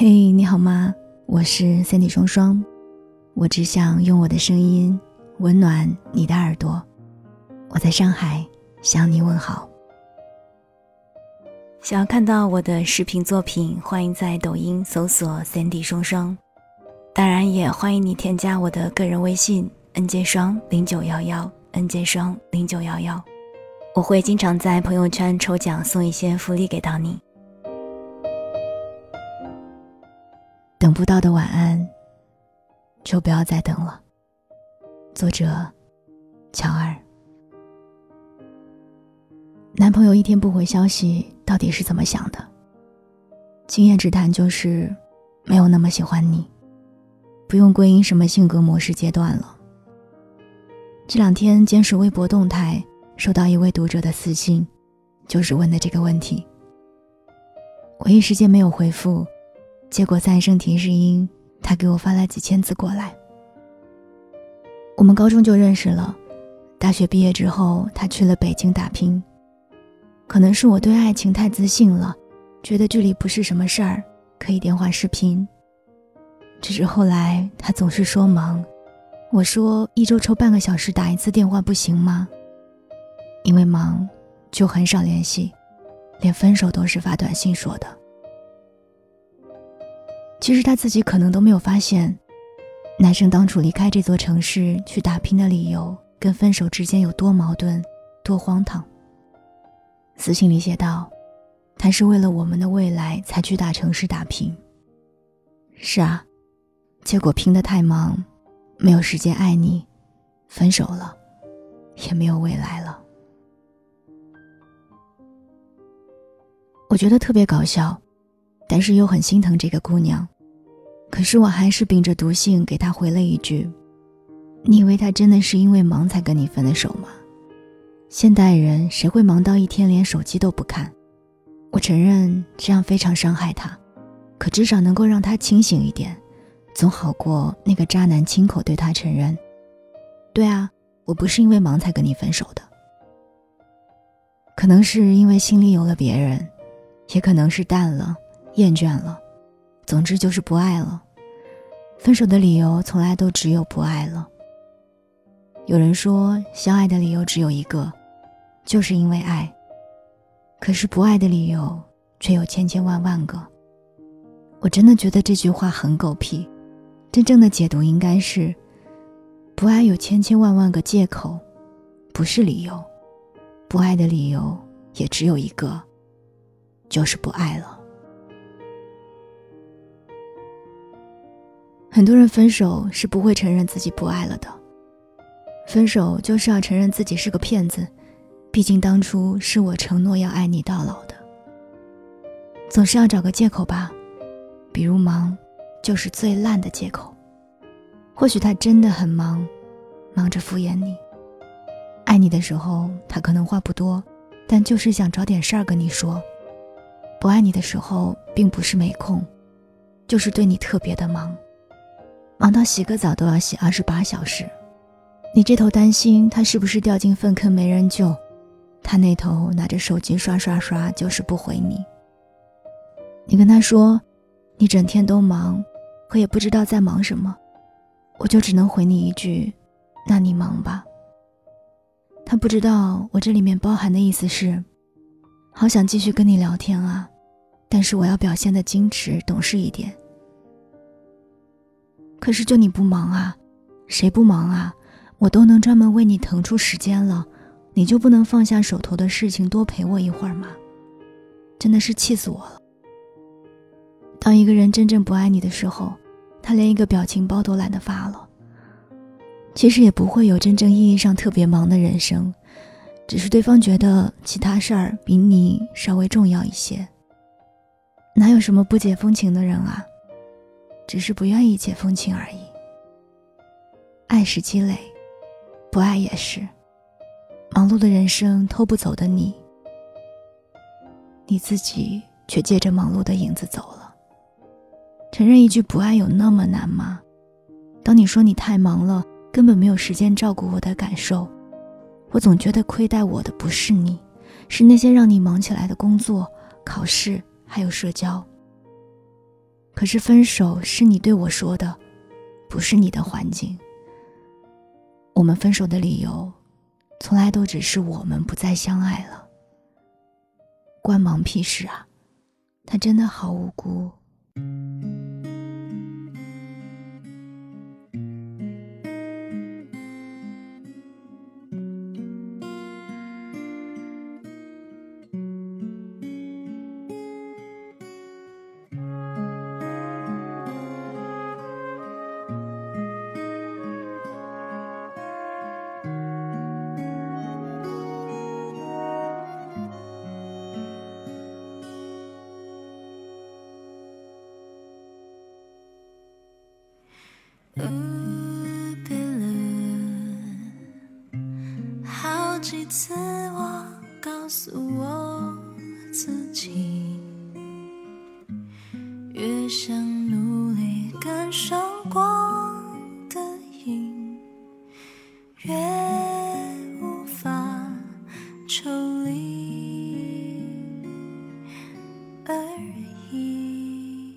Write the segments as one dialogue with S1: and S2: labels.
S1: 嘿，你好吗？我是 Sandy 双双，我只想用我的声音温暖你的耳朵。我在上海向你问好。想要看到我的视频作品，欢迎在抖音搜索 Sandy 双双。当然，也欢迎你添加我的个人微信 n j 双零九幺幺 n j 双零九幺幺，我会经常在朋友圈抽奖送一些福利给到你。等不到的晚安，就不要再等了。作者：乔二。男朋友一天不回消息，到底是怎么想的？经验之谈就是，没有那么喜欢你，不用归因什么性格模式阶段了。这两天监视微博动态，收到一位读者的私信，就是问的这个问题。我一时间没有回复。结果三声提示音，他给我发了几千字过来。我们高中就认识了，大学毕业之后，他去了北京打拼。可能是我对爱情太自信了，觉得距离不是什么事儿，可以电话视频。只是后来他总是说忙，我说一周抽半个小时打一次电话不行吗？因为忙，就很少联系，连分手都是发短信说的。其实他自己可能都没有发现，男生当初离开这座城市去打拼的理由，跟分手之间有多矛盾，多荒唐。私信里写道：“他是为了我们的未来才去大城市打拼。”是啊，结果拼得太忙，没有时间爱你，分手了，也没有未来了。我觉得特别搞笑。但是又很心疼这个姑娘，可是我还是秉着毒性给他回了一句：“你以为他真的是因为忙才跟你分的手吗？现代人谁会忙到一天连手机都不看？我承认这样非常伤害他，可至少能够让他清醒一点，总好过那个渣男亲口对他承认：对啊，我不是因为忙才跟你分手的。可能是因为心里有了别人，也可能是淡了。”厌倦了，总之就是不爱了。分手的理由从来都只有不爱了。有人说，相爱的理由只有一个，就是因为爱。可是不爱的理由却有千千万万个。我真的觉得这句话很狗屁。真正的解读应该是：不爱有千千万万个借口，不是理由。不爱的理由也只有一个，就是不爱了。很多人分手是不会承认自己不爱了的，分手就是要承认自己是个骗子，毕竟当初是我承诺要爱你到老的。总是要找个借口吧，比如忙，就是最烂的借口。或许他真的很忙，忙着敷衍你。爱你的时候，他可能话不多，但就是想找点事儿跟你说。不爱你的时候，并不是没空，就是对你特别的忙。忙到洗个澡都要洗二十八小时，你这头担心他是不是掉进粪坑没人救，他那头拿着手机刷刷刷就是不回你。你跟他说，你整天都忙，可也不知道在忙什么，我就只能回你一句，那你忙吧。他不知道我这里面包含的意思是，好想继续跟你聊天啊，但是我要表现的矜持懂事一点。可是就你不忙啊，谁不忙啊？我都能专门为你腾出时间了，你就不能放下手头的事情多陪我一会儿吗？真的是气死我了。当一个人真正不爱你的时候，他连一个表情包都懒得发了。其实也不会有真正意义上特别忙的人生，只是对方觉得其他事儿比你稍微重要一些。哪有什么不解风情的人啊？只是不愿意解风情而已。爱是积累，不爱也是。忙碌的人生偷不走的你，你自己却借着忙碌的影子走了。承认一句不爱有那么难吗？当你说你太忙了，根本没有时间照顾我的感受，我总觉得亏待我的不是你，是那些让你忙起来的工作、考试还有社交。可是分手是你对我说的，不是你的环境。我们分手的理由，从来都只是我们不再相爱了。关忙屁事啊！他真的好无辜。
S2: 别了，好几次我告诉我自己，越想努力赶上光的影，越无法抽离而已。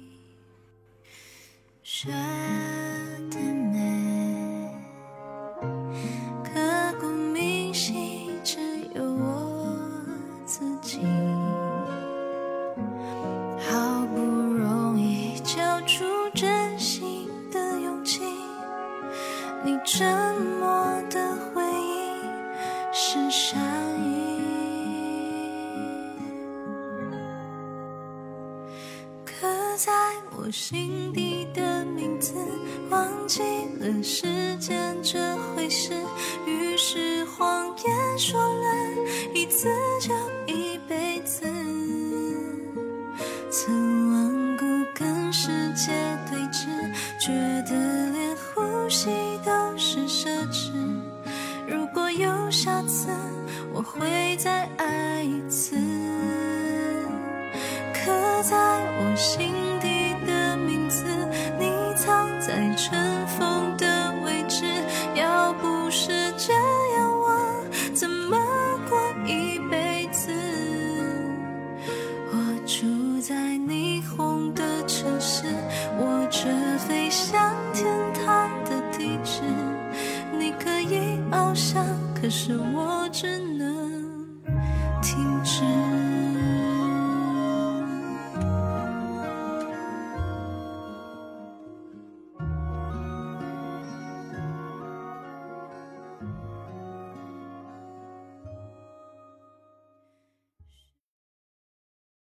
S2: 心底的名字，忘记了时间这回事，于是谎言说了一次就一辈子，曾顽固跟世界对峙，觉得连呼吸都。是奢侈。如果有下次，我会再爱一次。刻在我心是我